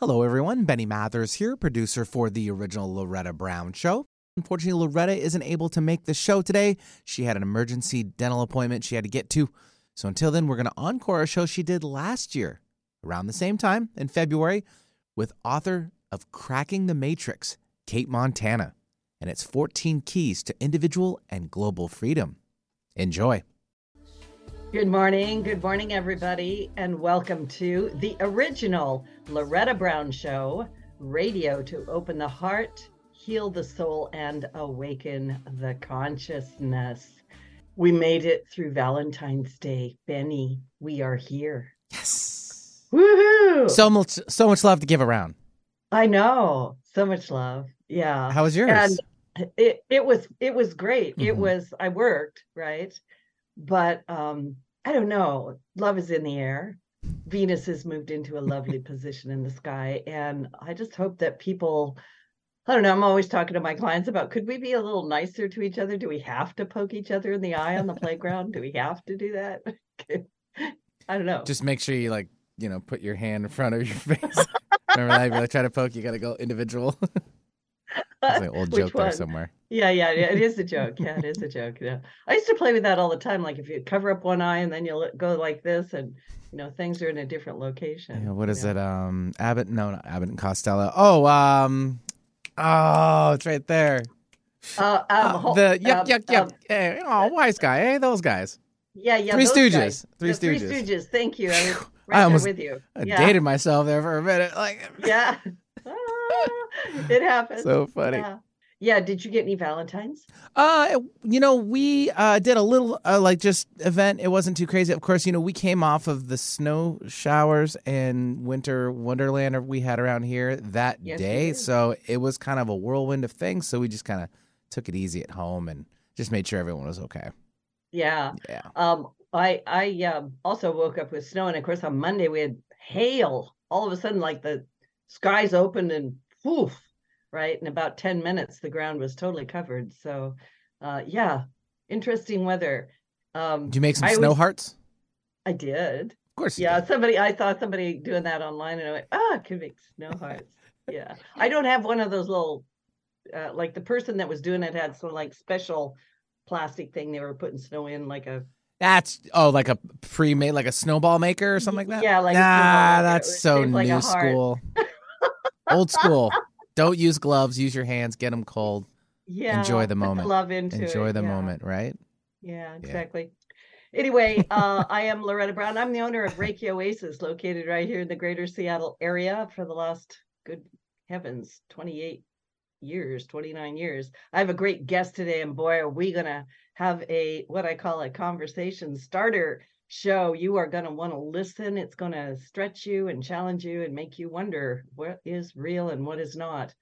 Hello, everyone. Benny Mathers here, producer for the original Loretta Brown Show. Unfortunately, Loretta isn't able to make the show today. She had an emergency dental appointment she had to get to. So until then, we're going to encore a show she did last year, around the same time in February, with author of Cracking the Matrix, Kate Montana, and its 14 keys to individual and global freedom. Enjoy. Good morning. Good morning, everybody, and welcome to the original Loretta Brown Show radio to open the heart, heal the soul, and awaken the consciousness. We made it through Valentine's Day. Benny, we are here. Yes. Woohoo! So much, so much love to give around. I know. So much love. Yeah. How was yours? And it it was it was great. It Mhm. was I worked, right? But um I don't know. Love is in the air. Venus has moved into a lovely position in the sky and I just hope that people I don't know, I'm always talking to my clients about could we be a little nicer to each other? Do we have to poke each other in the eye on the playground? Do we have to do that? I don't know. Just make sure you like, you know, put your hand in front of your face. Remember that? If you like, try to poke, you got to go individual. There's an old joke there somewhere. Yeah, yeah, yeah, it is a joke. Yeah, it is a joke. Yeah, I used to play with that all the time. Like if you cover up one eye and then you let go like this, and you know things are in a different location. Yeah, what is know? it? Um, Abbott? No, not Abbott and Costello. Oh, um, oh, it's right there. Uh, um, Uh, the yuck, um, yuck, yuck. um, hey, oh, wise guy. Hey, those guys. yeah, yeah. Three those Stooges. guys. Three The Three Stooges. Stooges. Thank you. I was I right there almost- with you. I yeah. dated myself there for a minute. Like, Yeah. It happens. so funny. Yeah. Yeah. Did you get any Valentines? Uh, you know, we uh did a little uh, like just event. It wasn't too crazy. Of course, you know, we came off of the snow showers and winter wonderland we had around here that Yes, day. So it was kind of a whirlwind of things. So we just kind of took it easy at home and just made sure everyone was okay. Yeah. Yeah. Um, I I um, also woke up with snow, and of course on Monday we had hail. All of a sudden, like the skies opened and poof, right? In about ten minutes, the ground was totally covered. So, uh, yeah, interesting weather. Um, Did you make some I snow always- hearts? I did. Of course. Yeah, did. somebody I saw somebody doing that online, and I went, ah, I can make snow hearts. yeah, I don't have one of those little, uh, like the person that was doing it had some like special plastic thing they were putting snow in, like a That's oh, like a pre-made, like a snowball maker or something like that. Yeah, like nah, that's so like new school, old school. Don't use gloves. Use your hands. Get them cold. yeah Enjoy the moment. love into Enjoy it, the yeah. moment, right? yeah exactly anyway uh i am loretta brown i'm the owner of reiki oasis located right here in the greater seattle area for the last good heavens 28 years 29 years i have a great guest today and boy are we gonna have a what i call a conversation starter show you are going to want to listen it's going to stretch you and challenge you and make you wonder what is real and what is not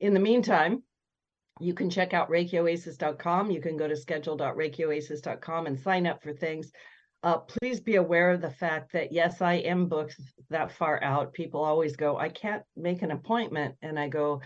in the meantime you can check out ReikiOasis.com. You can go to schedule.reikioasis.com and sign up for things. Uh, please be aware of the fact that, yes, I am booked that far out. People always go, I can't make an appointment. And I go,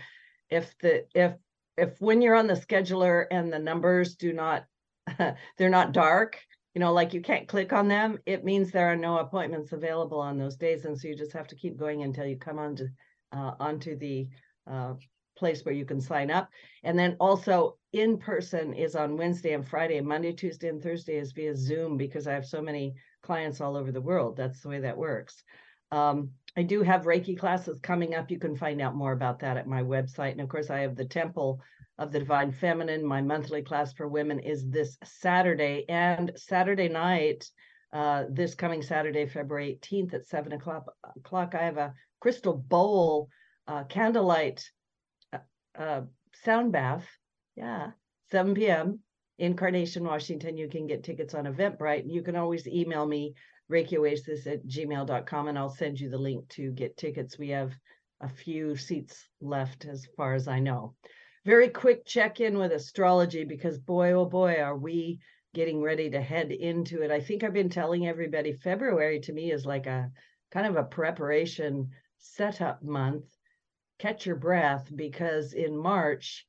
if the, if, if when you're on the scheduler and the numbers do not, they're not dark, you know, like you can't click on them, it means there are no appointments available on those days. And so you just have to keep going until you come onto, uh, onto the, uh, place where you can sign up. And then also in person is on Wednesday and Friday, Monday, Tuesday, and Thursday is via Zoom because I have so many clients all over the world. That's the way that works. Um, I do have Reiki classes coming up. You can find out more about that at my website. And of course, I have the Temple of the Divine Feminine. My monthly class for women is this Saturday and Saturday night. Uh, this coming Saturday, February 18th at seven o'clock. o'clock I have a crystal bowl uh, candlelight uh, sound bath. Yeah, 7 p.m. in Carnation, Washington. You can get tickets on Eventbrite. You can always email me, reikioasis at gmail.com, and I'll send you the link to get tickets. We have a few seats left as far as I know. Very quick check in with astrology because boy, oh boy, are we getting ready to head into it. I think I've been telling everybody February to me is like a kind of a preparation setup month. Catch your breath because in March,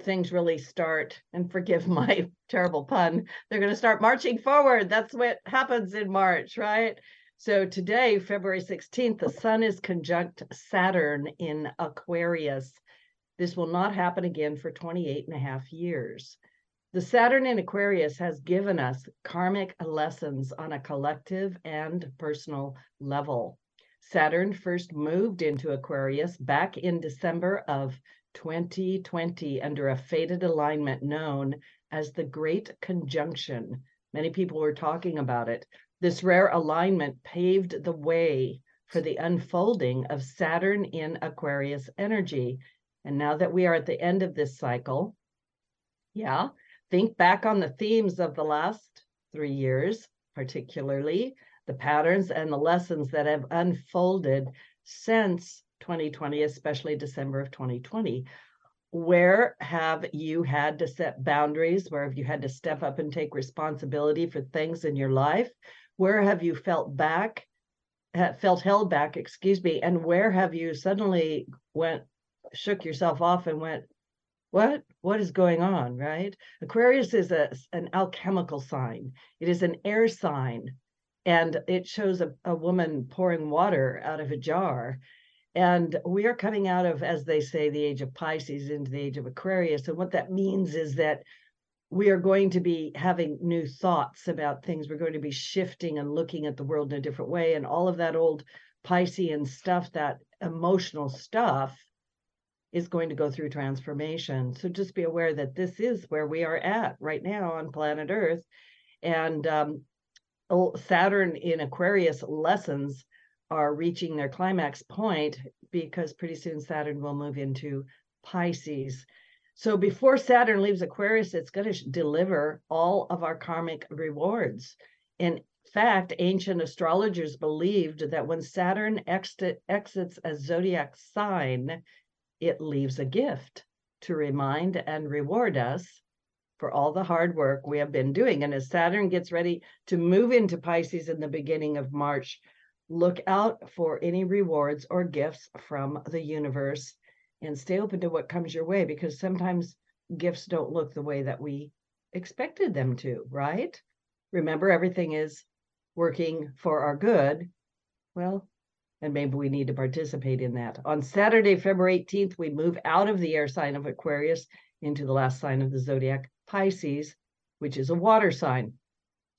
things really start, and forgive my terrible pun, they're going to start marching forward. That's what happens in March, right? So today, February 16th, the sun is conjunct Saturn in Aquarius. This will not happen again for 28 and a half years. The Saturn in Aquarius has given us karmic lessons on a collective and personal level. Saturn first moved into Aquarius back in December of 2020 under a faded alignment known as the Great Conjunction. Many people were talking about it. This rare alignment paved the way for the unfolding of Saturn in Aquarius energy. And now that we are at the end of this cycle, yeah, think back on the themes of the last three years, particularly the patterns and the lessons that have unfolded since 2020, especially December of 2020. Where have you had to set boundaries? Where have you had to step up and take responsibility for things in your life? where have you felt back felt held back excuse me and where have you suddenly went shook yourself off and went what? What is going on? Right? Aquarius is a, an alchemical sign. It is an air sign. And it shows a, a woman pouring water out of a jar. And we are coming out of as they say the age of pisces into the age of aquarius. And what that means is that we are going to be having new thoughts about things. We're going to be shifting and looking at the world in a different way. And all of that old Piscean stuff, that emotional stuff, is going to go through transformation. So just be aware that this is where we are at right now on planet Earth. And um, Saturn in Aquarius lessons are reaching their climax point because pretty soon Saturn will move into Pisces. So before Saturn leaves Aquarius, it's going to deliver all of our karmic rewards. In fact, ancient astrologers believed that when Saturn exit, exits a zodiac sign, it leaves a gift to remind and reward us for all the hard work we have been doing. And as Saturn gets ready to move into Pisces in the beginning of March, look out for any rewards or gifts from the universe and stay open to what comes your way because sometimes gifts don't look the way that we expected them to, right? Remember, everything is working for our good. Well, and maybe we need to participate in that. On Saturday, February 18th, we move out of the air sign of Aquarius into the last sign of the zodiac, Pisces, which is a water sign.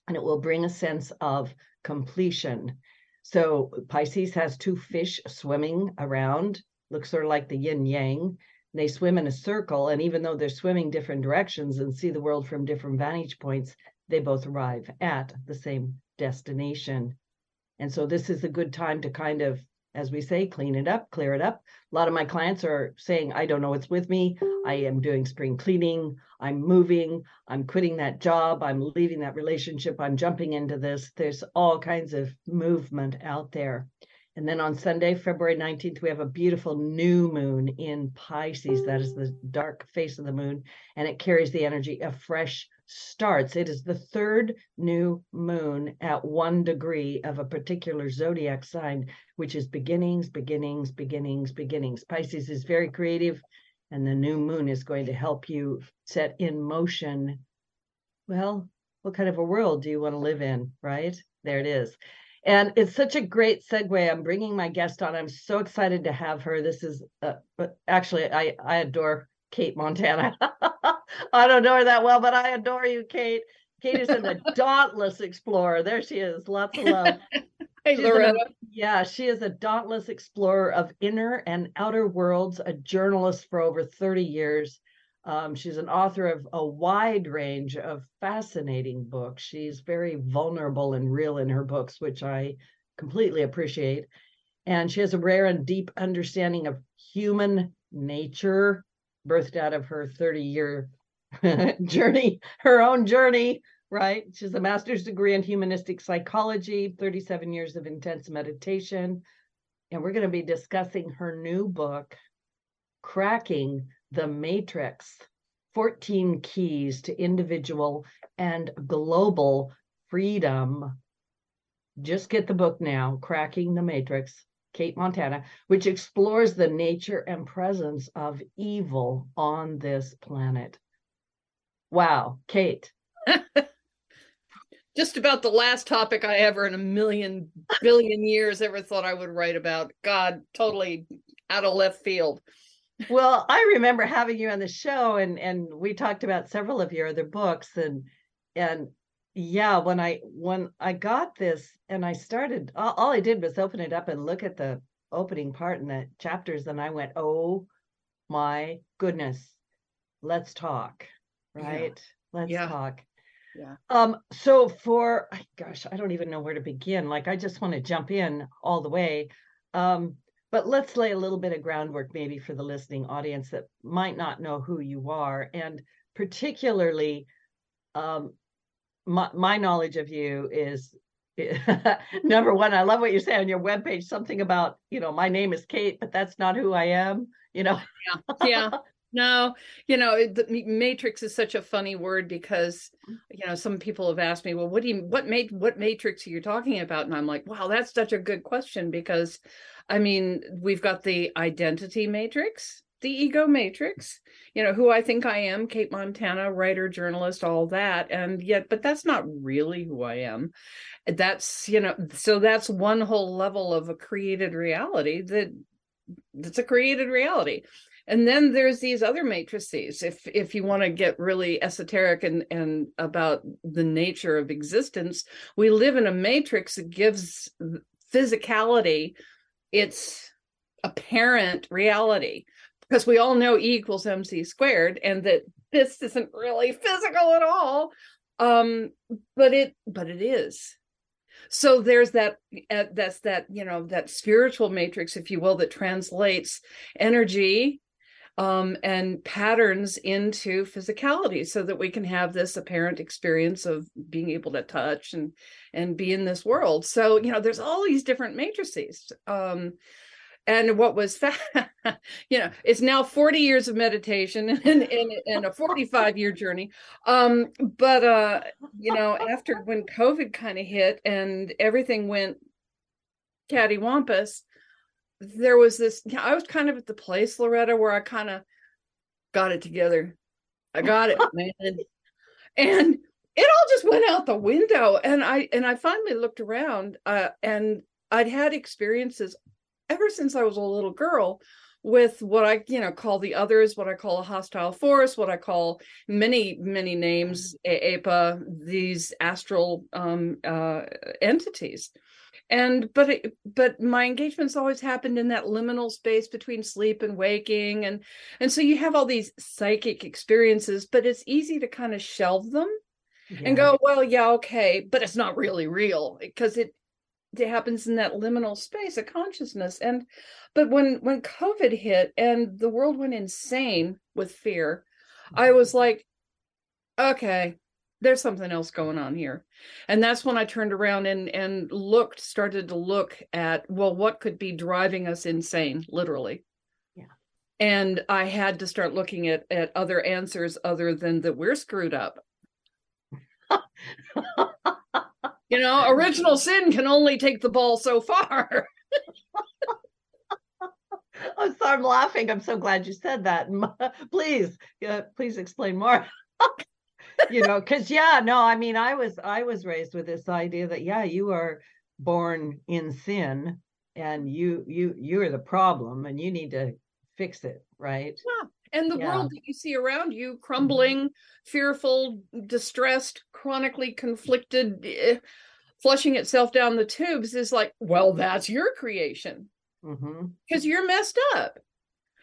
And it will bring a sense of completion. So Pisces has two fish swimming around looks sort of like the yin yang. They swim in a circle, and even though they're swimming different directions and see the world from different vantage points, they both arrive at the same destination. And so this is a good time to kind of, as we say, clean it up, clear it up. A lot of my clients are saying, I don't know what's with me. I am doing spring cleaning. I'm moving. I'm quitting that job. I'm leaving that relationship. I'm jumping into this. There's all kinds of movement out there. And then on Sunday, February 19th, we have a beautiful new moon in Pisces. That is the dark face of the moon, and it carries the energy of fresh starts. It is the third new moon at one degree of a particular zodiac sign, which is beginnings, beginnings, beginnings, beginnings. Pisces is very creative, and the new moon is going to help you set in motion. Well, what kind of a world do you want to live in, right? There it is. And it's such a great segue. I'm bringing my guest on. I'm so excited to have her. This is, uh, actually, I, I adore Kate Montana. I don't know her that well, but I adore you, Kate. Kate is a dauntless explorer. There she is. Lots of love. hey, Loretta. Yeah, she is a dauntless explorer of inner and outer worlds, a journalist for over 30 years. Um, she's an author of a wide range of fascinating books. She's very vulnerable and real in her books, which I completely appreciate. And she has a rare and deep understanding of human nature, birthed out of her 30 year journey, her own journey, right? She has a master's degree in humanistic psychology, 37 years of intense meditation. And we're going to be discussing her new book, Cracking the Matrix 14 Keys to Individual and Global Freedom. Just get the book now, Cracking the Matrix, Kate Montana, which explores the nature and presence of evil on this planet. Wow, Kate. just about the last topic I ever in a million billion years ever thought I would write about. God, totally out of left field. Well, I remember having you on the show and and we talked about several of your other books and and yeah, when I when I got this and I started all, all I did was open it up and look at the opening part and the chapters and I went, "Oh my goodness. Let's talk." Right? Yeah. Let's yeah. talk. Yeah. Um, so for gosh, I don't even know where to begin. Like I just want to jump in all the way. Um, but let's lay a little bit of groundwork maybe for the listening audience that might not know who you are. And particularly um my, my knowledge of you is number one, I love what you say on your webpage, something about, you know, my name is Kate, but that's not who I am, you know. Yeah. Yeah. No, you know, the matrix is such a funny word because, mm. you know, some people have asked me, well, what do you, what made, what matrix are you talking about? And I'm like, wow, that's such a good question because, I mean, we've got the identity matrix, the ego matrix, you know, who I think I am, Kate Montana, writer, journalist, all that. And yet, but that's not really who I am. That's, you know, so that's one whole level of a created reality that that's a created reality and then there's these other matrices if if you want to get really esoteric and and about the nature of existence we live in a matrix that gives physicality its apparent reality because we all know e equals mc squared and that this isn't really physical at all um but it but it is. So there's that uh, that's that you know that spiritual matrix if you will that translates energy um, and patterns into physicality so that we can have this apparent experience of being able to touch and and be in this world. So you know there's all these different matrices um, and what was fa- you know it's now 40 years of meditation and, and a 45 year journey. Um, but uh you know after when covid kind of hit and everything went cattywampus there was this i was kind of at the place loretta where i kind of got it together. I got it man. And it all just went out the window and i and i finally looked around uh, and i'd had experiences ever since i was a little girl with what i you know call the others what i call a hostile force what i call many many names apa these astral um, uh, entities and but it, but my engagements always happened in that liminal space between sleep and waking and and so you have all these psychic experiences but it's easy to kind of shelve them yeah. and go well yeah okay but it's not really real because it it happens in that liminal space of consciousness and but when when covid hit and the world went insane with fear i was mm-hmm. like okay there's something else going on here. And that's when i turned around and and looked started to look at well what could be driving us insane literally. Yeah. And i had to start looking at at other answers other than that we're screwed up. You know original sin can only take the ball so far. I'm sorry, I'm laughing. I'm so glad you said that. please, uh, please explain more you know because yeah no i mean i was i was raised with this idea that yeah you are born in sin and you you you're the problem and you need to fix it right yeah and the yeah. world that you see around you mm-hmm. crumbling mm-hmm. fearful distressed chronically conflicted eh, flushing itself down the tubes is like well that's your creation because mm-hmm. you're messed up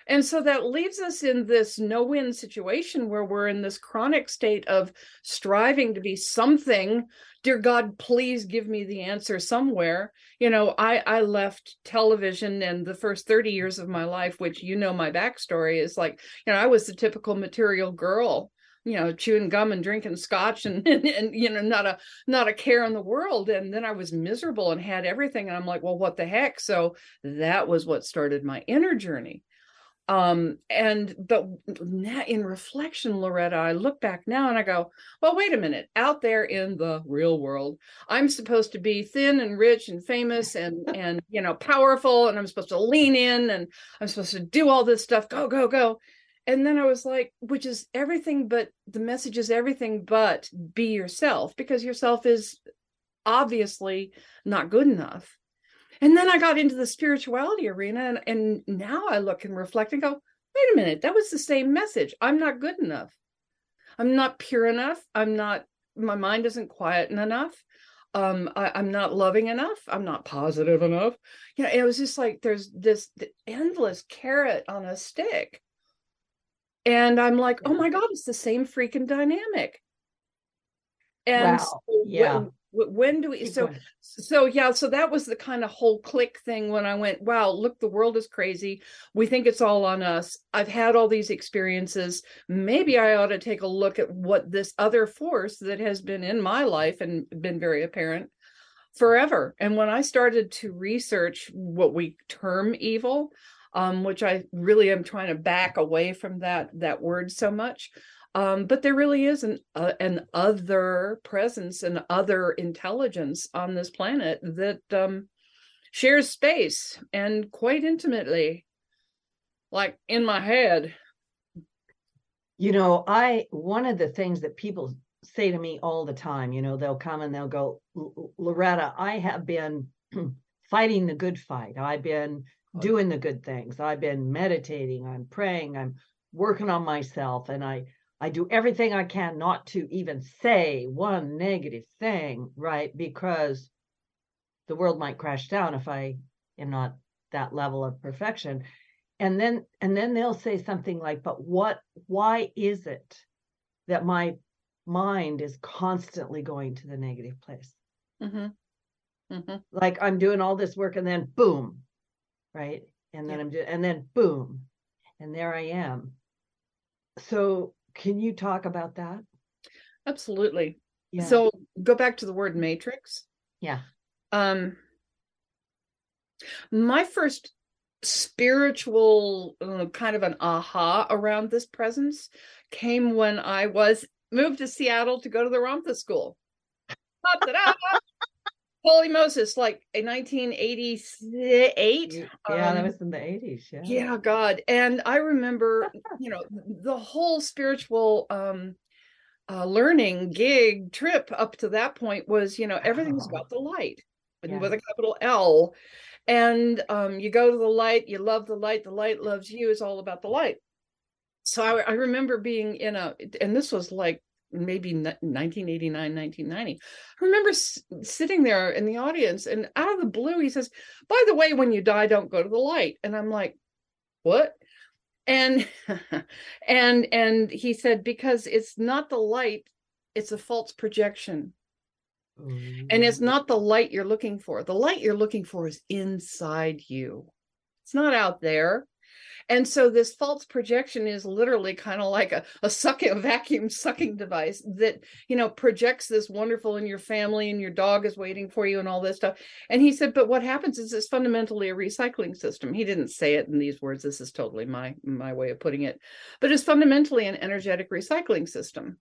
and so that leaves us in this no win situation where we're in this chronic state of striving to be something. Dear God, please give me the answer somewhere. You know, I, I left television and the first 30 years of my life, which you know my backstory is like, you know, I was the typical material girl you know chewing gum and drinking scotch and, and, and you know not a not a care in the world and then i was miserable and had everything and i'm like well what the heck so that was what started my inner journey um and but in reflection loretta i look back now and i go well wait a minute. Out there in the real world i'm supposed to be thin and rich and famous and and you know powerful and i'm supposed to lean in and i'm supposed to do all this stuff. Go go go. And then I was like, which is everything but the message is everything but be yourself because yourself is obviously not good enough. And then I got into the spirituality arena and, and now I look and reflect and go, wait a minute, that was the same message. I'm not good enough. I'm not pure enough. I'm not, my mind isn't quiet enough. Um, I, am not loving enough. I'm not positive enough. You know, it was just like there's this endless carrot on a stick and i'm like oh my god it's the same freaking dynamic and wow. so yeah when, when, do we so so yeah so that was the kind of whole click thing when i went wow look the world is crazy. We think it's all on us. I've had all these experiences. Maybe i ought to take a look at what this other force that has been in my life and been very apparent forever. And when i started to research what we term evil um, which I really am trying to back away from that that word so much. Um, but there really is an uh, an other presence and other intelligence on this planet that um, shares space and quite intimately, like in my head. You know, I one of the things that people say to me all the time, you know, they'll come and they'll go, Loretta, I have been fighting the good fight. I've been doing the good things. I've been meditating, I'm praying, I'm working on myself, and I I do everything I can not to even say one negative thing, right? Because the world might crash down if I am not that level of perfection. And then and then they'll say something like, but what why is it that my mind is constantly going to the negative place? Mm-hmm. Mm-hmm. Like I'm doing all this work and then boom, right? And then yeah. I'm just, and then boom, and there I am. So, can you talk about that? Absolutely. Yeah. So, go back to the word matrix. Yeah. Um, my first spiritual uh, kind of an aha around this presence came when I was moved to Seattle to go to the Ramtha school. Holy Moses, like in 1988. Yeah, um, that was in the 80s. Yeah. Yeah, God. And I remember, you know, the whole spiritual um uh, learning gig trip up to that point was, you know, everything's about the light yeah. with a capital L. And um, you go to the light, you love the light, the light loves you. It's all about the light. So I, I remember being in a, and this was like maybe 1989 1990 i remember s- sitting there in the audience and out of the blue he says by the way when you die don't go to the light. And i'm like what? And and and he said because it's not the light it's a false projection. Mm-hmm. and it's not the light you're looking for. The light you're looking for is inside you. It's not out there and so this false projection is literally kind of like a, a a vacuum sucking device that, you know, projects this wonderful in your family and your dog is waiting for you and all this stuff. And he said, but what happens is it's fundamentally a recycling system. He didn't say it in these words. This is totally my my way of putting it. But it's fundamentally an energetic recycling system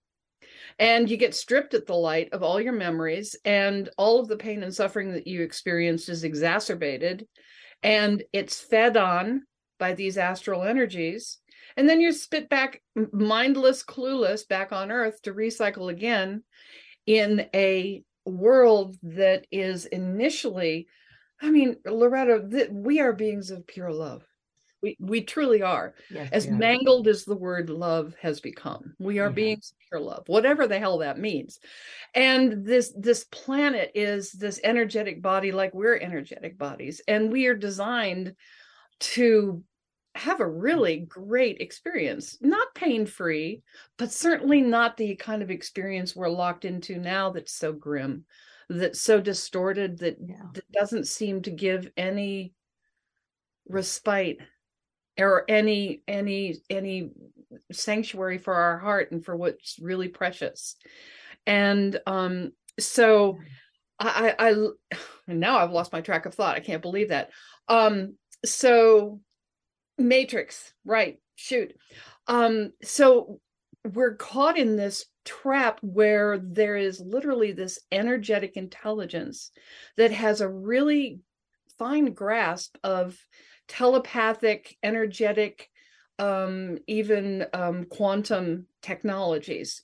and you get stripped at the light of all your memories and all of the pain and suffering that you experienced is exacerbated and it's fed on by these astral energies. And then you're spit back mindless clueless back on earth to recycle again in a world that is initially i mean loretta th- we are beings of pure love. We we truly are. Yes, as mangled as the word love has become we are yeah. beings of pure love whatever the hell that means. And this this planet is this energetic body like we're energetic bodies. And we are designed to have a really great experience not pain free but certainly not the kind of experience we're locked into now that's so grim that's so distorted that, yeah. that doesn't seem to give any respite or any any any sanctuary for our heart and for what's really precious. And um so i i now i've lost my track of thought. I can't believe that. Um so matrix right shoot um so we're caught in this trap where there is literally this energetic intelligence that has a really fine grasp of telepathic energetic um, even um, quantum technologies.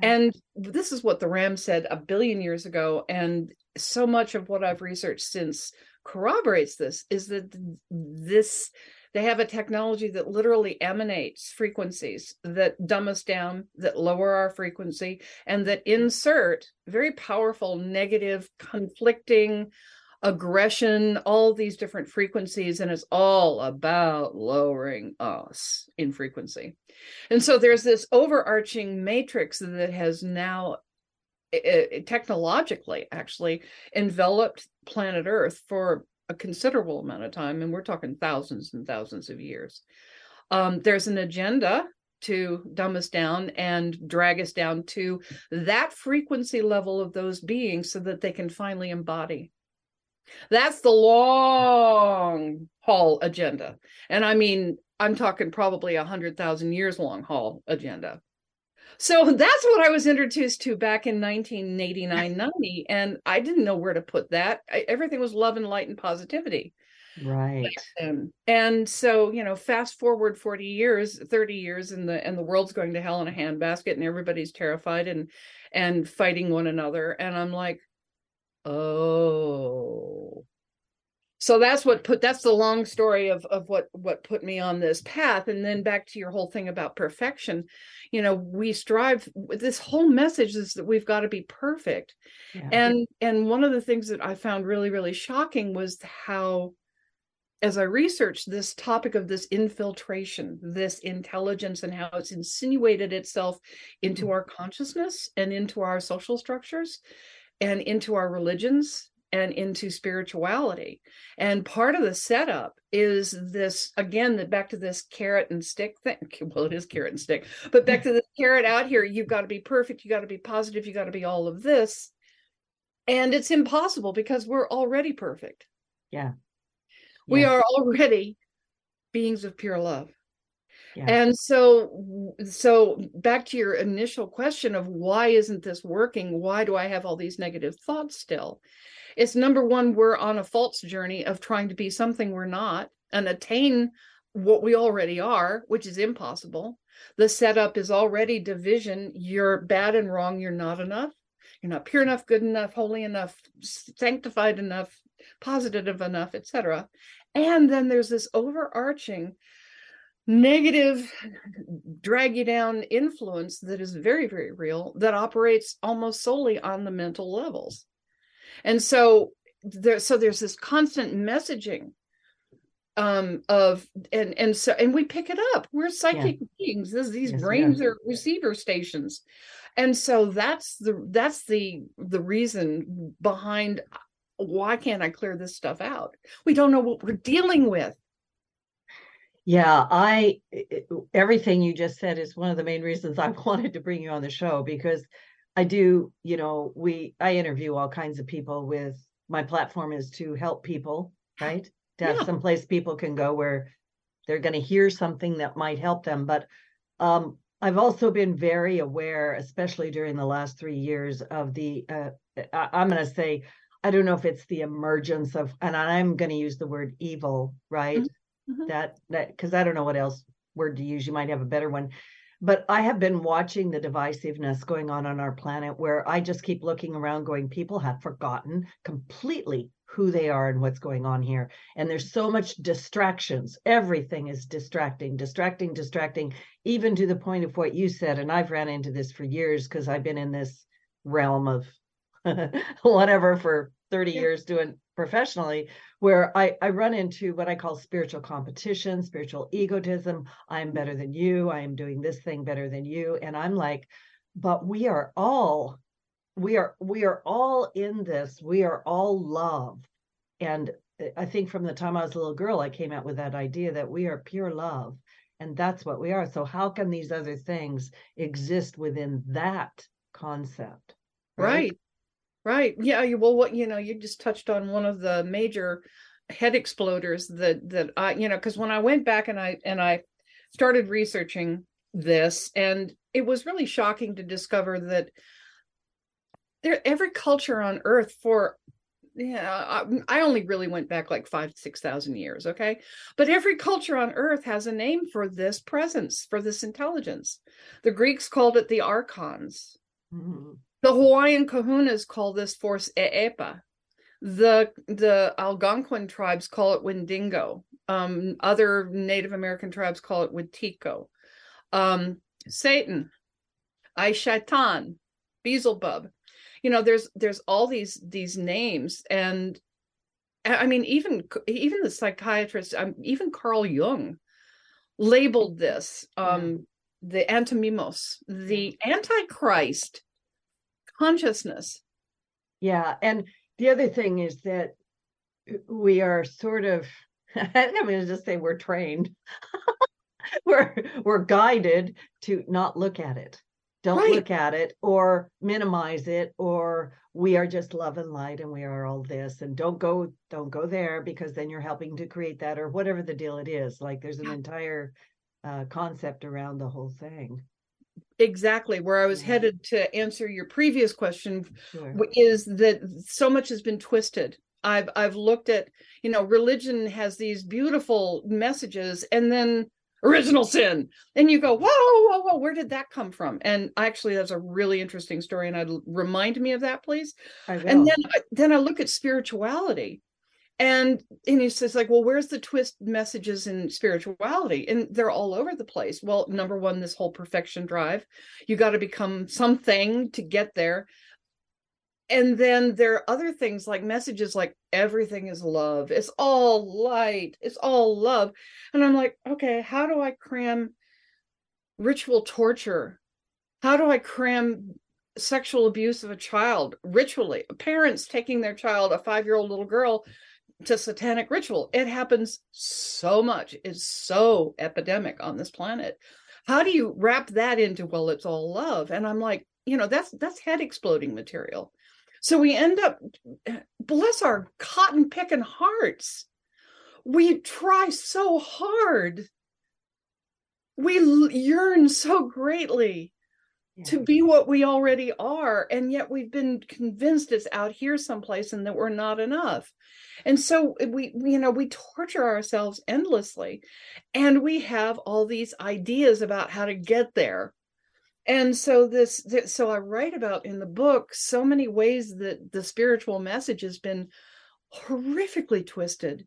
And this is what the Ram said a billion years ago. And so much of what I've researched since corroborates this is that this they have a technology that literally emanates frequencies that dumb us down, that lower our frequency, and that insert very powerful, negative, conflicting, aggression, all these different frequencies, and it's all about lowering us in frequency. And so there's this overarching matrix that has now it, technologically actually enveloped planet Earth for a considerable amount of time, and we're talking thousands and thousands of years. Um, there's an agenda to dumb us down and drag us down to that frequency level of those beings so that they can finally embody that's the long haul agenda. And I mean, I'm talking probably a hundred thousand years long haul agenda. So that's what I was introduced to back in 1989 90. And I didn't know where to put that. I, everything was love and light and positivity. Right. And, and so, you know, fast forward 40 years, 30 years, and the and the world's going to hell in a handbasket and everybody's terrified and and fighting one another. And I'm like, Oh. So that's what put that's the long story of of what what put me on this path and then back to your whole thing about perfection. You know, we strive this whole message is that we've got to be perfect. Yeah. And and one of the things that I found really really shocking was how as I researched this topic of this infiltration, this intelligence, and how it's insinuated itself into mm-hmm. our consciousness and into our social structures, and into our religions and into spirituality. And part of the setup is this again, the back to this carrot and stick thing. Well, it is carrot and stick, but back to the carrot out here, you've got to be perfect, you got to be positive, you got to be all of this. And it's impossible because we're already perfect. Yeah. yeah. We are already beings of pure love. Yeah. And so so back to your initial question of why isn't this working? Why do I have all these negative thoughts still? It's number one, we're on a false journey of trying to be something we're not and attain what we already are, which is impossible. The setup is already division. You're bad and wrong. You're not enough. You're not pure enough, good enough, holy enough, sanctified enough, positive enough, etc. And then there's this overarching negative drag you down influence that is very very real that operates almost solely on the mental levels and so there so there's this constant messaging um of and and so and we pick it up. We're psychic yeah. beings. This, these yes, brains are. receiver stations. And so that's the that's the the reason behind why can't i clear this stuff out? We don't know what we're dealing with. Yeah, I everything you just said is one of the main reasons I wanted to bring you on the show because I do, you know, we I interview all kinds of people with my platform is to help people, right? To have yeah. some place people can go where they're going to hear something that might help them, but um I've also been very aware, especially during the last three years, of the. Uh, I, am going to say, I don't know if it's the emergence of, and I'm going to use the word evil, right? Mm-hmm mm-hmm. that that because I don't know what else word to use. You might have a better one. But I have been watching the divisiveness going on on our planet where I just keep looking around going, people have forgotten completely who they are and what's going on here. And there's so much distractions. Everything is distracting, distracting, distracting, even to the point of what you said. And I've ran into this for years because I've been in this realm of whatever for 30 years doing professionally where I, I run into what I call spiritual competition, spiritual egotism. I'm better than you. I am doing this thing better than you. And I'm like, but we are all, we are, we are all in this. We are all love. And eh, I think from the time I was a little girl, I came out with that idea that we are pure love. And that's what we are. So how can these other things exist within that concept? Right. right. Right. Yeah. You, Well, what you know, you just touched on one of the major head exploders that that I, you know, because when I went back and I and I started researching this, and it was really shocking to discover that there every culture on Earth for yeah, I, only really went back like five, six thousand years. Okay. But every culture on earth has a name for this presence, for this intelligence. The Greeks called it the archons. Mhm. The Hawaiian kahunas call this force E'epa. The the Algonquin tribes call it Wendigo. Um, other Native American tribes call it Wetiko. Um, Satan, Aishatan, Beelzebub. You know, there's there's all these these names, and I I mean, even even the psychiatrist, um, even Carl Jung, labeled this um, the antimimos, the antichrist consciousness. Yeah, and the other thing is that we are sort of I'm going to just say we're trained. we're we're guided to not look at it. Don't Right. look at it or minimize it or we are just love and light and we are all this and don't go don't go there because then you're helping to create that or whatever the deal it is. Like there's an entire uh concept around the whole thing. Exactly where I was headed to answer your previous question Sure. is that so much has been twisted. I've I've looked at, you know, religion has these beautiful messages and then original sin. And you go, whoa, whoa, whoa, where did that come from? And actually that's a really interesting story. And I'd remind me of that, please. I will. And then then I look at spirituality. And and he says, like, well, where's the twist messages in spirituality? And they're all over the place. Well, number one, this whole perfection drive. You got to become something to get there and then there are other things like messages like everything is love it's all light it's all love and i'm like okay how do i cram ritual torture how do i cram sexual abuse of a child ritually parents taking their child a 5 year old little girl to satanic ritual. It happens so much. It's so epidemic on this planet. How do you wrap that into well it's all love? And i'm like you know that's that's head exploding material. So we end up, bless our cotton picking hearts. We try so hard. We yearn so greatly to be what we already are. And yet we've been convinced it's out here someplace and that we're not enough. And so eh, we, we, you know, we torture ourselves endlessly. And we have all these ideas about how to get there and so this, th- so i write about in the book so many ways that the spiritual message has been horrifically twisted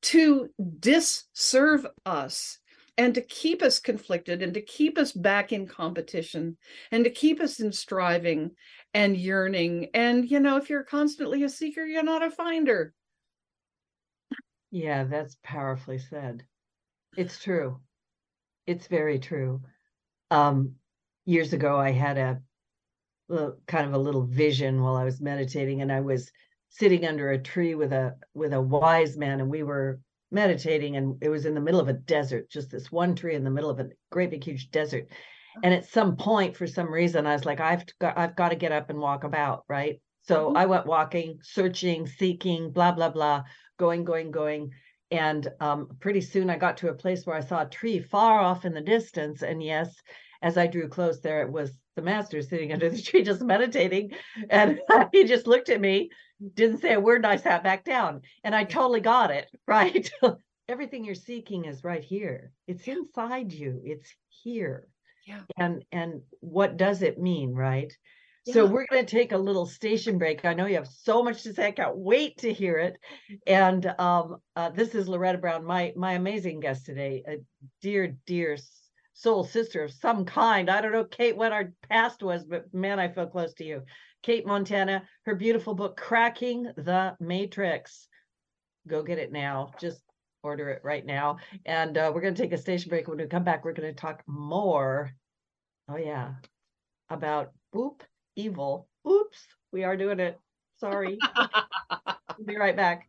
to disserve us and to keep us conflicted and to keep us back in competition and to keep us in striving and yearning and you know if you're constantly a seeker you're not a finder Yeah, that's powerfully said. It's true. It's very true. Um, years ago, I had a kind of a little vision while I was meditating, and I was sitting under a tree with a with a wise man, and we were meditating, and it was in the middle of a desert, just this one tree in the middle of a great big huge desert. And at some point, for some reason, I was like, I've got I've got to get up and walk about, right? So Mhm. I went walking, searching, seeking, blah blah blah, going, going, going. And um, pretty soon I got to a place where I saw a tree far off in the distance. And yes, as I drew close, there it was the master sitting under the tree just meditating. And he just looked at me, didn't say a word, and I sat back down. And I totally got it, right? Everything you're seeking is right here. It's inside you. It's here. Yeah. And and what does it mean, right? So we're going to take a little station break. I know you have so much to say. I can't wait to hear it. And um, uh, this is Loretta Brown, my my amazing guest today, a dear, dear soul sister of some kind. I don't know, Kate, what our past was, but man, I feel close to you. Kate Montana, her beautiful book, Cracking the Matrix. Go get it now. Just order it right now. And uh, we're going to take a station break. When we come back, we're going to talk more. Oh, yeah. About oop, evil. Oops, we are doing it. Sorry. We'll be right back.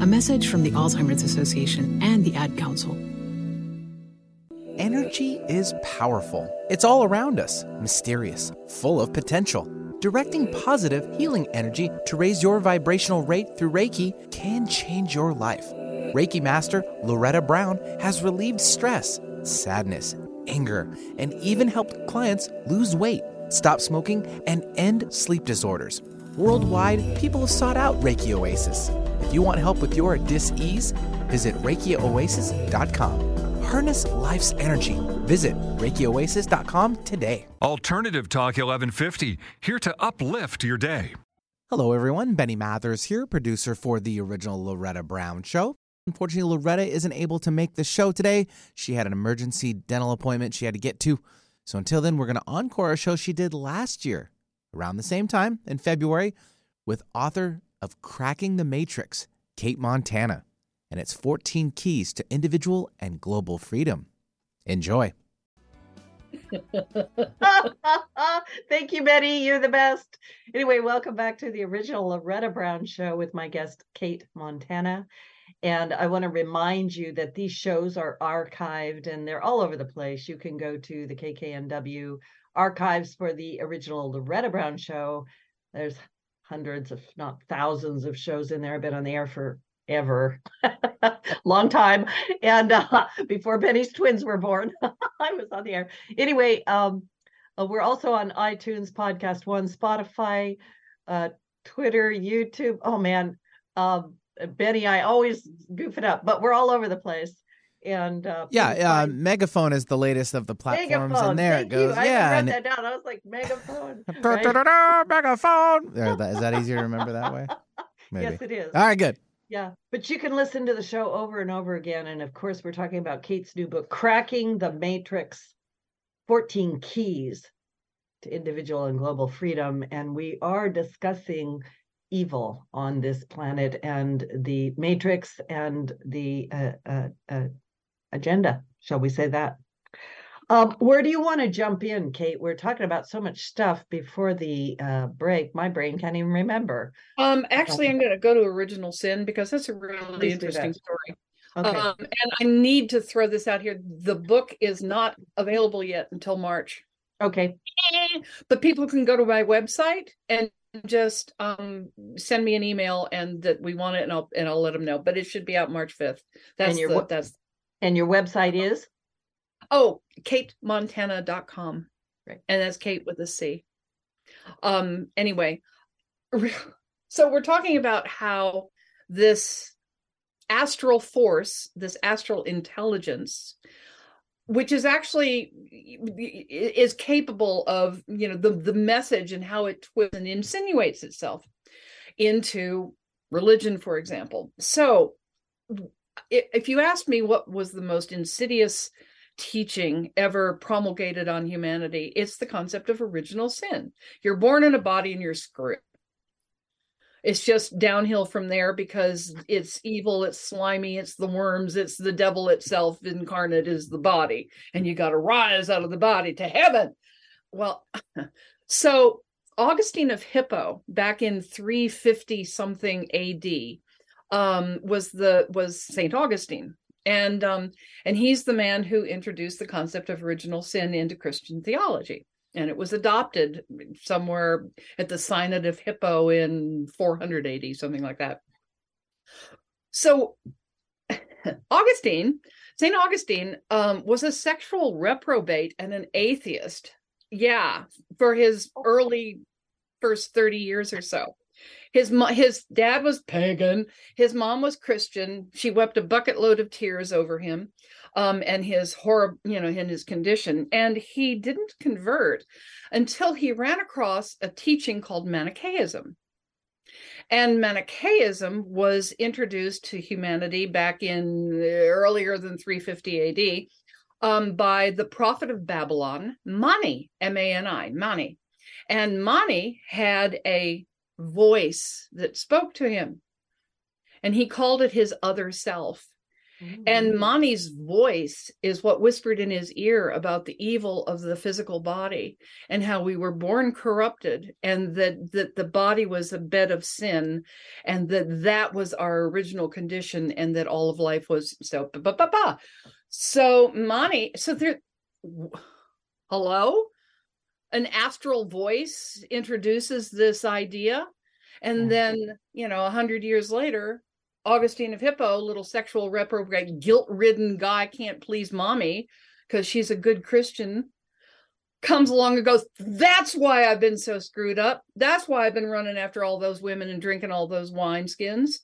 A message from the Alzheimer's Association and the Ad Council. Energy is powerful. It's all around us, mysterious, full of potential. Directing positive, healing energy to raise your vibrational rate through Reiki can change your life. Reiki Master Loretta Brown has relieved stress, sadness, anger, and even helped clients lose weight, stop smoking, and end sleep disorders. Worldwide, people have sought out Reiki Oasis. If you want help with your dis-ease, visit ReikiOasis.com. Harness life's energy. Visit ReikiOasis.com today. Alternative Talk 1150, here to uplift your day. Hello, everyone. Benny Mathers here, producer for the original Loretta Brown Show. Unfortunately, Loretta isn't able to make the show today. She had an emergency dental appointment she had to get to. So until then, we're going to encore a show she did last year, around the same time in February, with author of Cracking the Matrix, Cate Montana, and its 14 keys to individual and global freedom. Enjoy. Thank you, Betty. You're the best. Anyway, welcome back to the original Loretta Brown show with my guest, Cate Montana. And I want to remind you that these shows are archived and they're all over the place. You can go to the KKNW archives for the original Loretta Brown show. There's hundreds, if not thousands, of shows in there. I've been on the air for ever long time. And uh, before benny's twins were born i was on the air. Anyway um, uh, we're also on itunes podcast one spotify uh, twitter youtube. Oh man. Um, benny i always goof it up but we're all over the place and uh, yeah uh, megaphone is the latest of the platforms megaphone. and there it goes you. yeah I and that down i was like megaphone right? megaphone there, that, is that easier to remember that way maybe yes it is all right good Yeah, but you can listen to the show over and over again. And of course, we're talking about Cate's new book, Cracking the Matrix 14 Keys to Individual and Global Freedom. And we are discussing evil on this planet and the matrix and the uh, uh, uh, agenda, shall we say that? Um, where do you want to jump in, Cate? We're talking about so much stuff before the uh, break. My brain can't even remember. Um, actually, I'm going to go to original sin because that's a really Please interesting story. Okay. Um, and I need to throw this out here. The book is not available yet until March, okay. but people can go to my website and just um send me an email and that we want it and I'll and I'll let them know. But it should be out March 5th. That's your the, what- that's And your website is? Oh, catemontana.com. Right. And that's Kate with a C. Um, anyway, so we're talking about how this astral force, this astral intelligence, which is actually is capable of, you know, the the message and how it twists and insinuates itself into religion, for example. So if you ask me what was the most insidious teaching ever promulgated on humanity it's the concept of original sin. You're born in a body and you're screwed. It's just downhill from there because it's evil it's slimy it's the worms it's the devil itself incarnate is the body. And you got to rise out of the body to heaven. Well so augustine of hippo back in 350 something ad um, was the was saint augustine and um, and he's the man who introduced the concept of original sin into christian theology and it was adopted somewhere at the synod of hippo in 480, something like that. So Augustine, St. Augustine, um, was a sexual reprobate and an atheist. Yeah, for his early first 30 years or so. His his dad was pagan, his mom was Christian. She wept a bucket load of tears over him um, and his horror, you know, in his condition. And he didn't convert until he ran across a teaching called Manichaeism. And Manichaeism was introduced to humanity back in earlier than 350 AD um, by the prophet of Babylon, Mani, M A N I, Mani. And Mani had a voice that spoke to him, and he called it his other self. And mm. Mani's voice is what whispered in his ear about the evil of the physical body and how we were born corrupted and that, that the body was a bed of sin and that that was our original condition and that all of life was so ba, ba, ba, so Mani so there hello an astral voice introduces this idea and mm-hmm. then you know a hundred years later Augustine of Hippo, little sexual reprobate, guilt-ridden guy can't please mommy because she's a good Christian, comes along and goes, That's why I've been so screwed up. That's why I've been running after all those women and drinking all those wine skins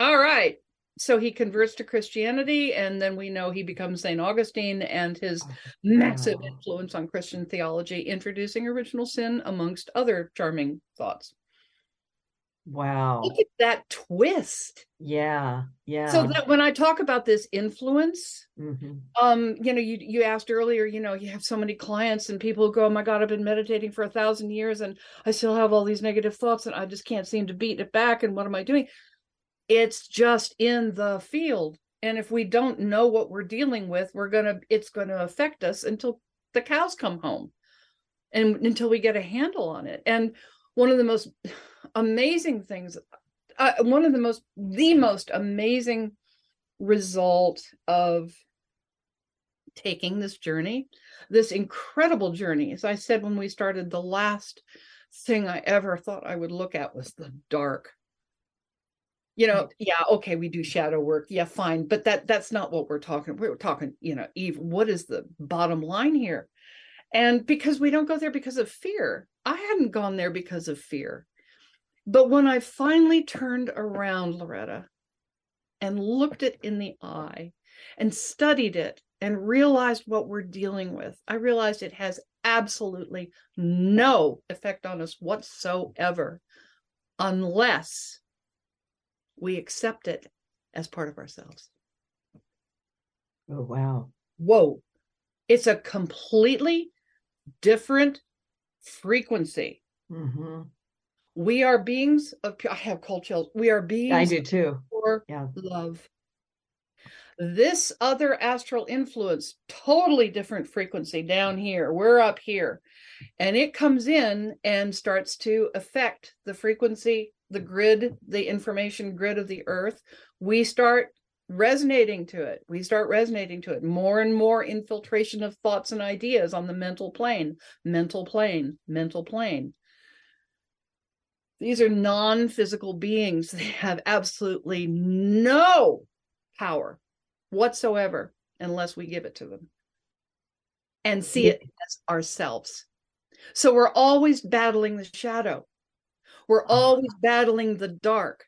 All right. So he converts to Christianity, and then we know he becomes St. Augustine and his massive influence on Christian theology, introducing original sin amongst other charming thoughts. Wow. Look at that twist. Yeah. Yeah. So that when I talk about this influence, mm-hmm. um, you know, you you asked earlier, you know, you have so many clients and people go, Oh my God, I've been meditating for a thousand years and I still have all these negative thoughts and I just can't seem to beat it back. And what am I doing? It's just in the field. And if we don't know what we're dealing with, we're gonna it's gonna affect us until the cows come home and until we get a handle on it. And one of the most amazing things uh, one of the most the most amazing result of taking this journey this incredible journey as i said when we started the last thing i ever thought i would look at was the dark you know yeah okay we do shadow work. Yeah fine but that that's not what we're talking we're talking you know eve what is the bottom line here? And because we don't go there because of fear. I hadn't gone there because of fear. But when I finally turned around, Loretta, and looked it in the eye and studied it and realized what we're dealing with, I realized it has absolutely no effect on us whatsoever unless we accept it as part of ourselves. Oh, wow. Whoa. It's a completely different frequency. Mm-hmm we are beings of i have cold chills we are beings i do too for yeah. love this other astral influence totally different frequency down here we're up here and it comes in and starts to affect the frequency the mm. grid the information grid of the earth we start resonating to it. We start resonating to it. More and more infiltration of thoughts and ideas on the mental plane. Mental plane. Mental plane. These are non physical beings. They have absolutely no power whatsoever unless we give it to them and see it as ourselves. So we're always battling the shadow, we're ah. always battling the dark.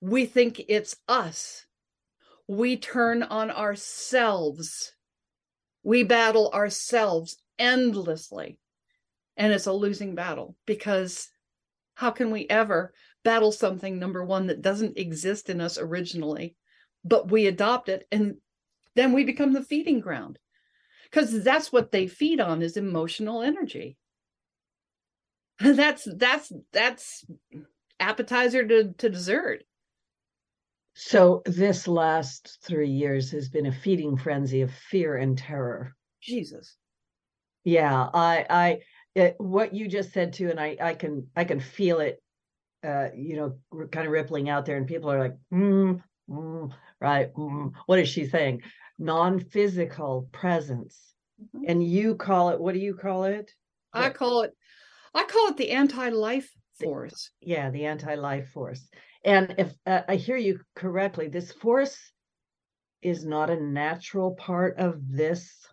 We think it's us. We turn on ourselves. We battle ourselves endlessly. And it's a losing battle because how can we ever battle something number one that doesn't exist in us originally but we adopt it and then we become the feeding ground because that's what they feed on is emotional energy that's that's that's appetizer to, to dessert So this last three years has been a feeding frenzy of fear and terror. jesus Yeah, I, I, it, what you just said too, and I, I can, I can feel it, uh, you know, kind of rippling out there, and people are like, mm, mm, right, mm, what is she saying? Non-physical presence, Mhm. and you call it, what do you call it? i call it i call it the anti-life force Yeah, the anti-life force. And if uh, I hear you correctly, this force is not a natural part of this.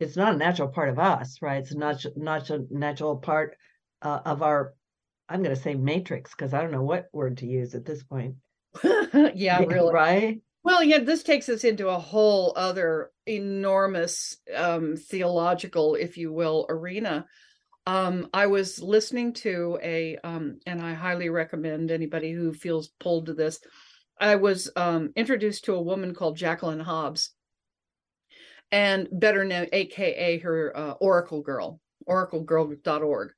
It's not a natural part of us, right? It's not not a natural part uh, of our. I'm going to say matrix because I don't know what word to use at this point. yeah really Right? Well, yeah, this takes us into a whole other enormous um, theological, if you will, arena. Um, I was listening to a, um, and I highly recommend anybody who feels pulled to this. I was um, introduced to a woman called Jacqueline Hobbs, and better known, AKA her uh, Oracle Girl, oraclegirl.org.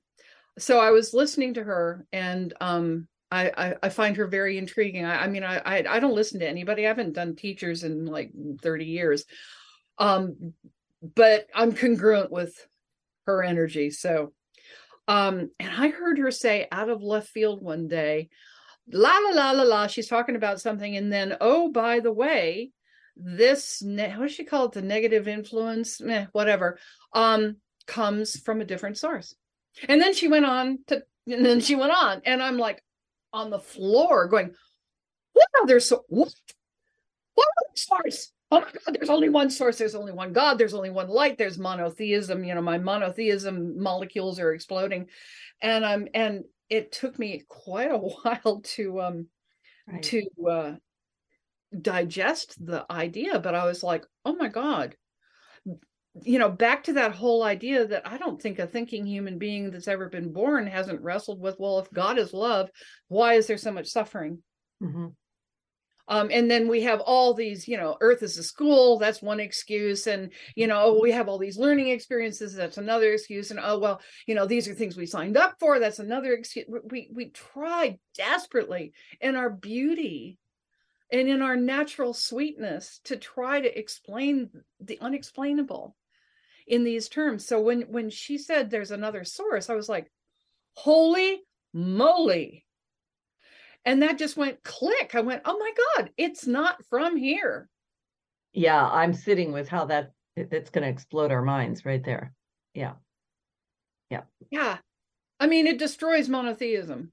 So I was listening to her, and um, I, I I find her very intriguing. I, I mean, I, I I don't listen to anybody. I haven't done teachers in like thirty years, um, but I'm congruent with her energy. So, um, and I heard her say out of left field one day, "La la la la la." She's talking about something, and then oh, by the way, this ne- what does she call it? The negative influence, whatever, um, comes from a different source. And then she went on to, and then she went on, and I'm like on the floor going, what other so what? What other source? Oh my God, there's only one source, there's only one God, there's only one light, there's monotheism, you know, my monotheism molecules are exploding. And I'm and it took me quite a while to um Right. to uh digest the idea, but I was like, oh my God. You know, back to that whole idea that I don't think a thinking human being that's ever been born hasn't wrestled with, well, if God is love, why is there so much suffering? Mhm. Um, and then we have all these, you know, Earth is a school. That's one excuse, and you know, we have all these learning experiences. That's another excuse. And oh well, you know, these are things we signed up for. That's another excuse. We we try desperately in our beauty and in our natural sweetness to try to explain the unexplainable in these terms. So when when she said there's another source, I was like, holy moly and that just went click i went oh my god it's not from here Yeah, I'm sitting with how that that's going to explode our minds right there. Yeah. yeah Yeah. i mean it destroys monotheism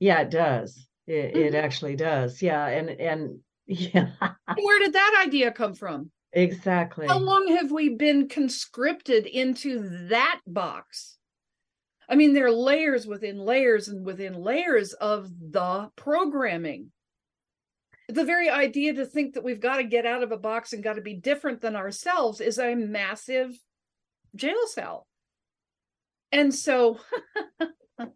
Yeah, it does. It, it Mhm. actually does. Yeah, and and yeah, where did that idea come from exactly. how long have we been conscripted into that box i mean there are layers within layers and within layers of the programming. The very idea to think that we've got to get out of a box and got to be different than ourselves is a massive jail cell. And so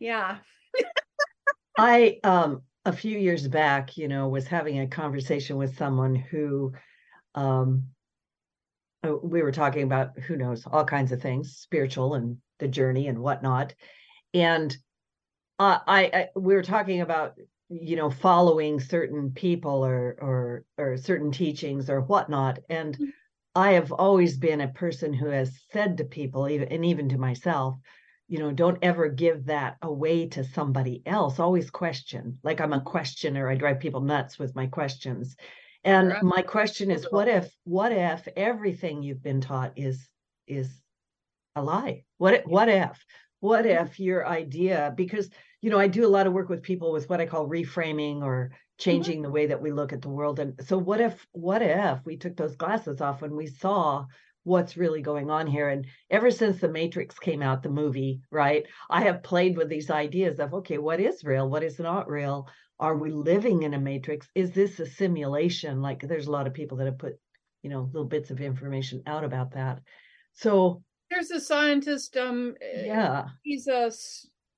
yeah. I um a few years back, you know, was having a conversation with someone who um we were talking about who knows all kinds of things, spiritual and the journey and whatnot. And uh, I, I we were talking about you know following certain people or or or certain teachings or whatnot. And Mhm. I have always been a person who has said to people, even and even to myself, you know, don't ever give that away to somebody else. Always question. Like I'm a questioner. I drive people nuts with my questions. And my question is, what if, what if everything you've been taught is is a lie? What if, what if? What if your idea, because you know, I do a lot of work with people with what I call reframing or mm-hmm. changing the way that we look at the world. And so what if, what if we took those glasses off and we saw what's really going on here? And ever since the Matrix came out, the movie, right? I have played with these ideas of okay, what is real? What is not real? Are we living in a matrix? Is this a simulation? Like there's a lot of people that have put, you know, little bits of information out about that. So there's a scientist um yeah, he's a,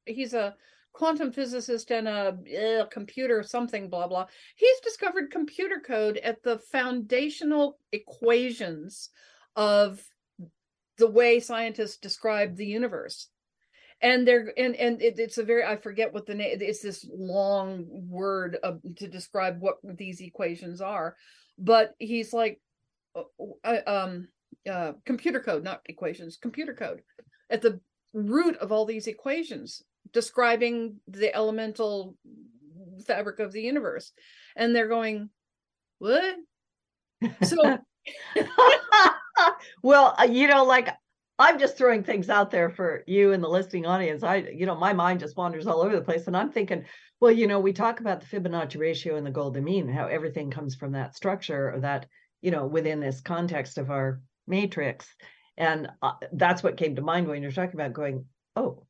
he's a quantum physicist and a uh, computer something blah blah he's discovered computer code at the foundational equations of the way scientists describe the universe. And they're and and it, it's a very i forget what the name it's this long word of, to describe what these equations are. But he's like uh, uh, um uh computer code not equations computer code. At the root of all these equations describing the elemental fabric of the universe. And they're going what? So well, uh, you know, like I'm just throwing things out there for you and the listening audience. I, you know, my mind just wanders all over the place. And I'm thinking, well, you know, we talk about the Fibonacci ratio and the golden mean, how everything comes from that structure or that, you know, within this context of our matrix. And uh, that's what came to mind when you're talking about going, oh,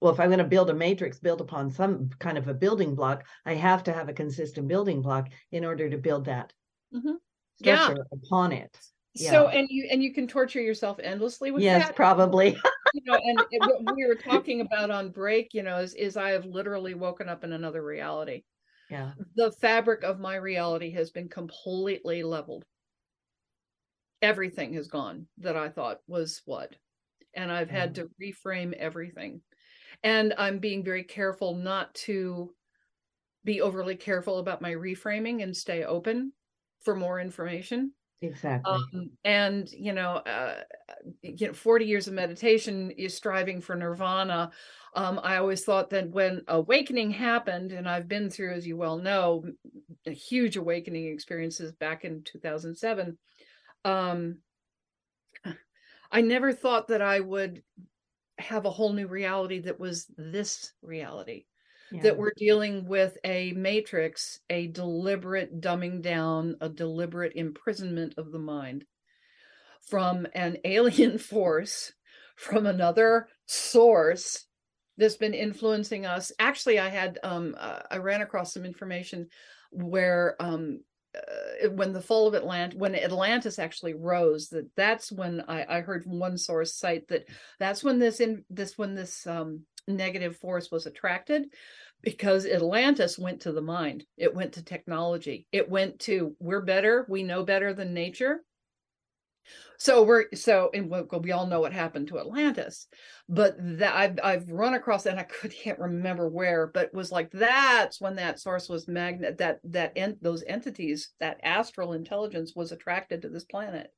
well, if I'm going to build a matrix built upon some kind of a building block, I have to have a consistent building block in order to build that Mhm. structure Yeah. upon it. So and you and you can torture yourself endlessly with Yes, that. probably. you know and it, what we were talking about on break you know is, is i have literally woken up in another reality. Yeah. the fabric of my reality has been completely leveled. Everything has gone that i thought was what. And i've had mm. to reframe everything. And i'm being very careful not to be overly careful about my reframing and stay open for more information Exactly. um, and you know uh, you know 40 years of meditation is striving for nirvana um, i always thought that when awakening happened and i've been through as you well know huge awakening experiences back in 2007 um, i never thought that i would have a whole new reality that was this reality yeah. that we're dealing with a matrix, a deliberate dumbing down, a deliberate imprisonment of the mind from an alien force, from another source that's been influencing us. Actually, I had um uh, I ran across some information where um uh, when the fall of Atlant when Atlantis actually rose that that's when I, I heard from one source cite that that's when this in this when this um negative force was attracted because Atlantis went to the mind. It went to technology. It went to we're better, we know better than nature. So we're so and we, all know what happened to Atlantis, but that I've I've run across and I could can't remember where, but was like that's when that source was magnet that that en- those entities that astral intelligence was attracted to this planet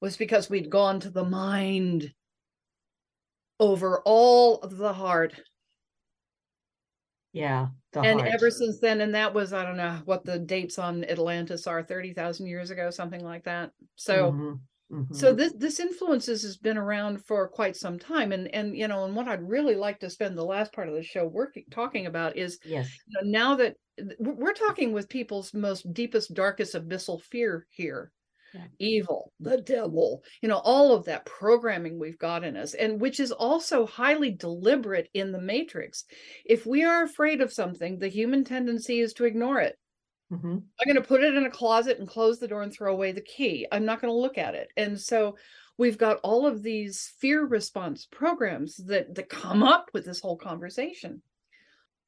was because we'd gone to the mind over all of the heart yeah. The and heart. ever since then and that was i don't know what the dates on atlantis are 30,000 years ago something like that so Mhm, mhm. so this this influences has been around for quite some time and and you know and what i'd really like to spend the last part of the show working talking about is yes. you know, now that we're talking with people's most deepest darkest abyssal fear here Yeah. evil the devil you know all of that programming we've got in us and which is also highly deliberate in the matrix. If we are afraid of something the human tendency is to ignore it. Mhm. i'm going to put it in a closet and close the door and throw away the key. I'm not going to look at it. And so we've got all of these fear response programs that that come up with this whole conversation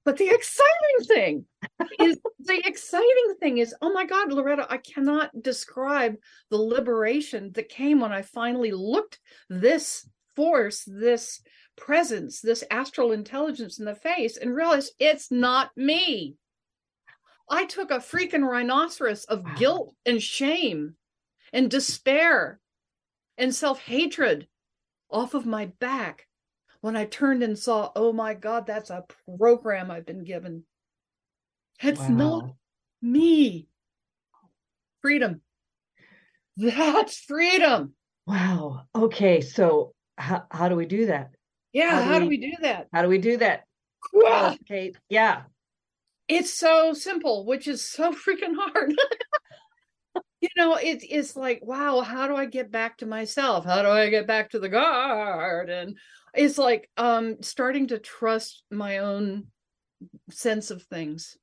but the exciting thing is the exciting thing is oh my god loretta i cannot describe the liberation that came when i finally looked this force this presence this astral intelligence in the face and realized it's not me i took a freaking rhinoceros of Wow. guilt and shame and despair and self-hatred off of my back when I turned and saw, oh my God, that's a program I've been given. It's not me. Freedom. That's freedom. Wow. Okay. So how, how do we do that? Yeah. How How, do do we- we do that? How do we do that? Cate. Yeah. it's so simple, which is so freaking hard. you know, it's it's like, wow, how do I get back to myself? How do I get back to the garden? It's like um starting to trust my own sense of things.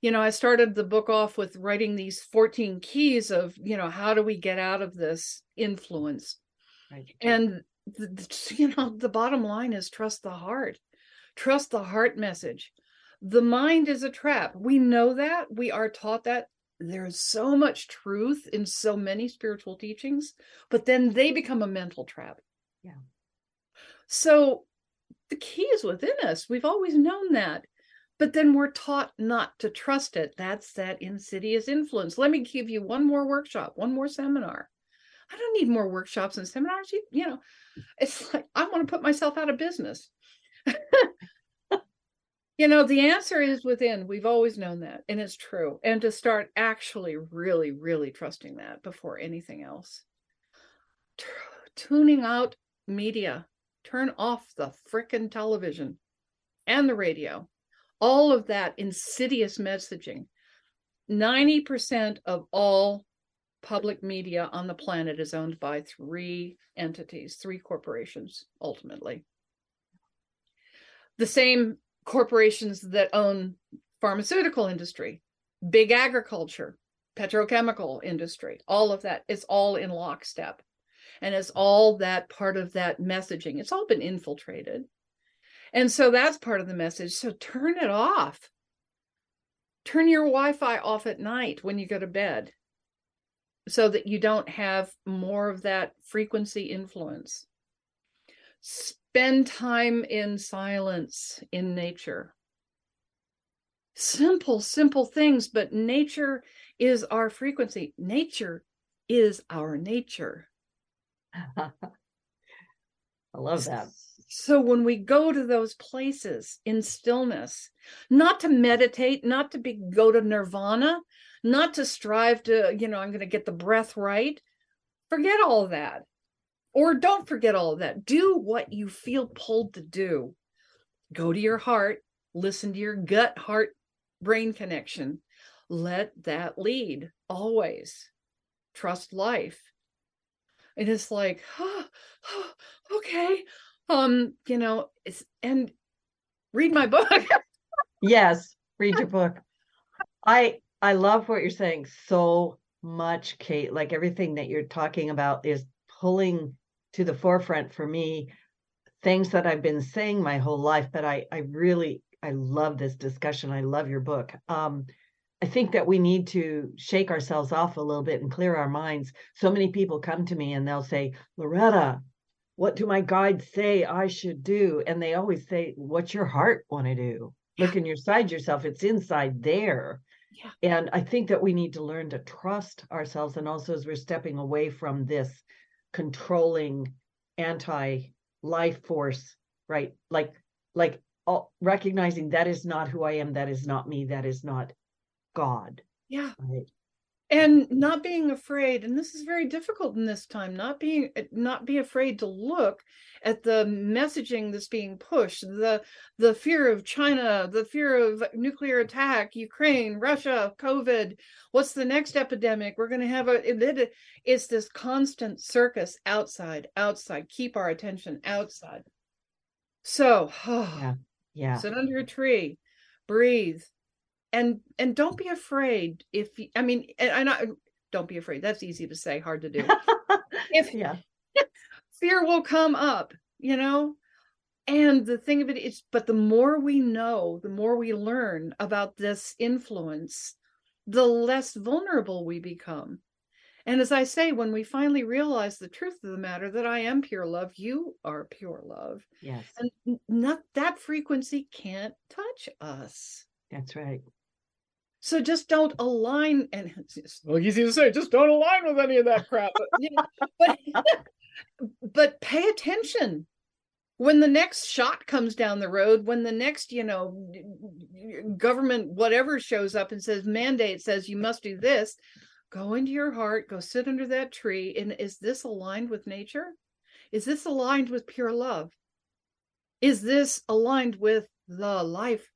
You know, I started the book off with writing these 14 keys of, you know, how do we get out of this influence? Right. And the- you know, the bottom line is trust the heart. Trust the heart message. The mind is a trap. We know that. We are taught that. There's so much truth in so many spiritual teachings, but then they become a mental trap. Yeah. So the key is within us. We've always known that. But then we're taught not to trust it. That's that insidious influence. Let me give you one more workshop, one more seminar. I don't need more workshops and seminars. You, you know, it's like I want to put myself out of business. you know, the answer is within. We've always known that, and it's true. And to start actually really, really trusting that before anything else. T- tuning out media, turn off the frickin' television and the radio all of that insidious messaging. 90% of all public media on the planet is owned by three entities, three corporations, ultimately. The same corporations that own pharmaceutical industry, big agriculture, petrochemical industry, all of that is all in lockstep. And it's all that part of that messaging. It's all been infiltrated. And so that's part of the message. So turn it off. Turn your Wi Fi off at night when you go to bed so that you don't have more of that frequency influence. Spend time in silence in nature. Simple, simple things, but nature is our frequency. Nature is our nature. I love that. So when we go to those places in stillness not to meditate not to be go to nirvana not to strive to you know i'm going to get the breath right forget all that. Or don't forget all that. Do what you feel pulled to do. Go to your heart listen to your gut heart brain connection. Let that lead always. Trust life and it's like oh, oh, okay um you know it's and read my book. Yes read your book. I i love what you're saying so much cate. Like everything that you're talking about is pulling to the forefront for me things that i've been saying my whole life but i i really i love this discussion. I love your book. Um I think that we need to shake ourselves off a little bit and clear our minds. So many people come to me and they'll say, Loretta, what do my guides say I should do? And they always say, what's your heart want to do? Yeah. Look inside yourself. It's inside there. Yeah. And I think that we need to learn to trust ourselves. And also as we're stepping away from this controlling anti life force, right? Like, like all, recognizing that is not who I am. That is not me. That is not God. Yeah. Right? And not being afraid and this is very difficult in this time not being not be afraid to look at the messaging that's being pushed the the fear of china the fear of nuclear attack ukraine russia covid. What's the next epidemic? We're going to have a it, it's this constant circus outside outside. Keep our attention outside. So oh, yeah yeah. sit under a tree breathe and and don't be afraid if i mean and i don't be afraid that's easy to say hard to do. If yeah. fear will come up you know? And the thing of it is but the more we know the more we learn about this influence the less vulnerable we become. And as i say when we finally realize the truth of the matter that i am pure love you are pure love yes. and not that frequency can't touch us. That's right so just don't align, and it's well easy to say, just don't align with any of that crap. But, you know, but, but pay attention when the next shot comes down the road, when the next, you know, government whatever shows up and says mandate says you must do this, go into your heart, go sit under that tree, and is this aligned with nature? Is this aligned with pure love? Is this aligned with the life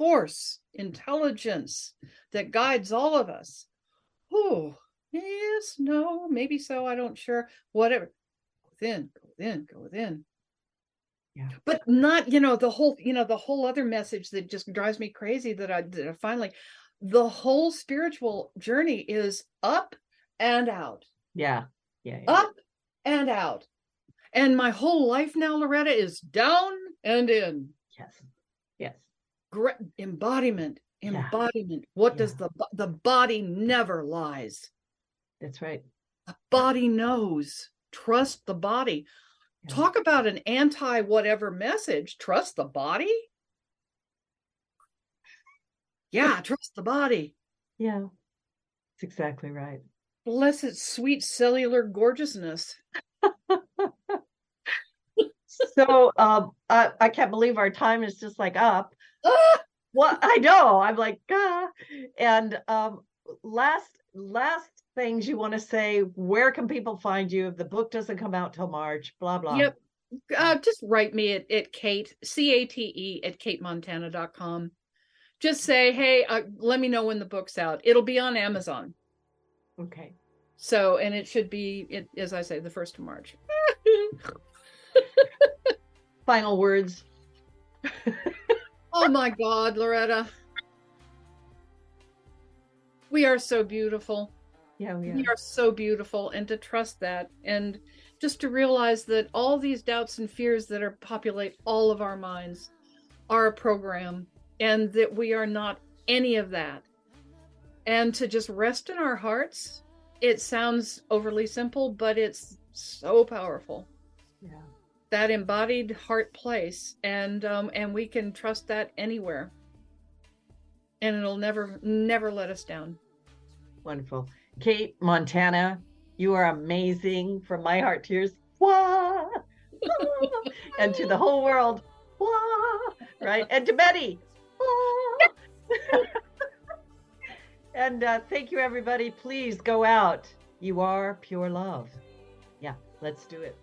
force, intelligence that guides all of us. Oh, yes, no, maybe so. I don't sure. Whatever. Go within, go within, go within. Yeah. But not, you know, the whole, you know, the whole other message that just drives me crazy that I, that I finally, the whole spiritual journey is up and out. Yeah. Yeah. yeah. Up and out. And my whole life now, Loretta, is down and in. Yes. Yes embodiment embodiment yeah. what yeah. does the the body never lies that's right the body knows trust the body Yeah. Talk about an anti whatever message. Trust the body. Yeah, trust the body. Yeah. That's exactly right. Bless its sweet cellular gorgeousness. So um I, I can't believe our time is just like up. Ah! Well, I know. I'm like, ah. And um last last things you want to say, where can people find you if the book doesn't come out till March? Blah blah. Yep. Uh, just write me at, at Cate, C A T E, at catemontana.com. Just say, hey, uh, let me know when the book's out. It'll be on Amazon. Okay. So, and it should be, it, as I say, the 1st of March. Final words. oh my God, Loretta. We are so beautiful. Yeah, yeah. We are so beautiful. And to trust that and just to realize that all these doubts and fears that are populate all of our minds are a program and that we are not any of that. And to just rest in our hearts. It sounds overly simple, but it's so powerful. Yeah. That embodied heart place, and um, and we can trust that anywhere, and it'll never never let us down. Wonderful. Cate Montana, you are amazing from my heart to yours. Wah! and to the whole world. Wah! Right? And to Betty. Wah! and uh, thank you, everybody. Please go out. You are pure love. Yeah, let's do it.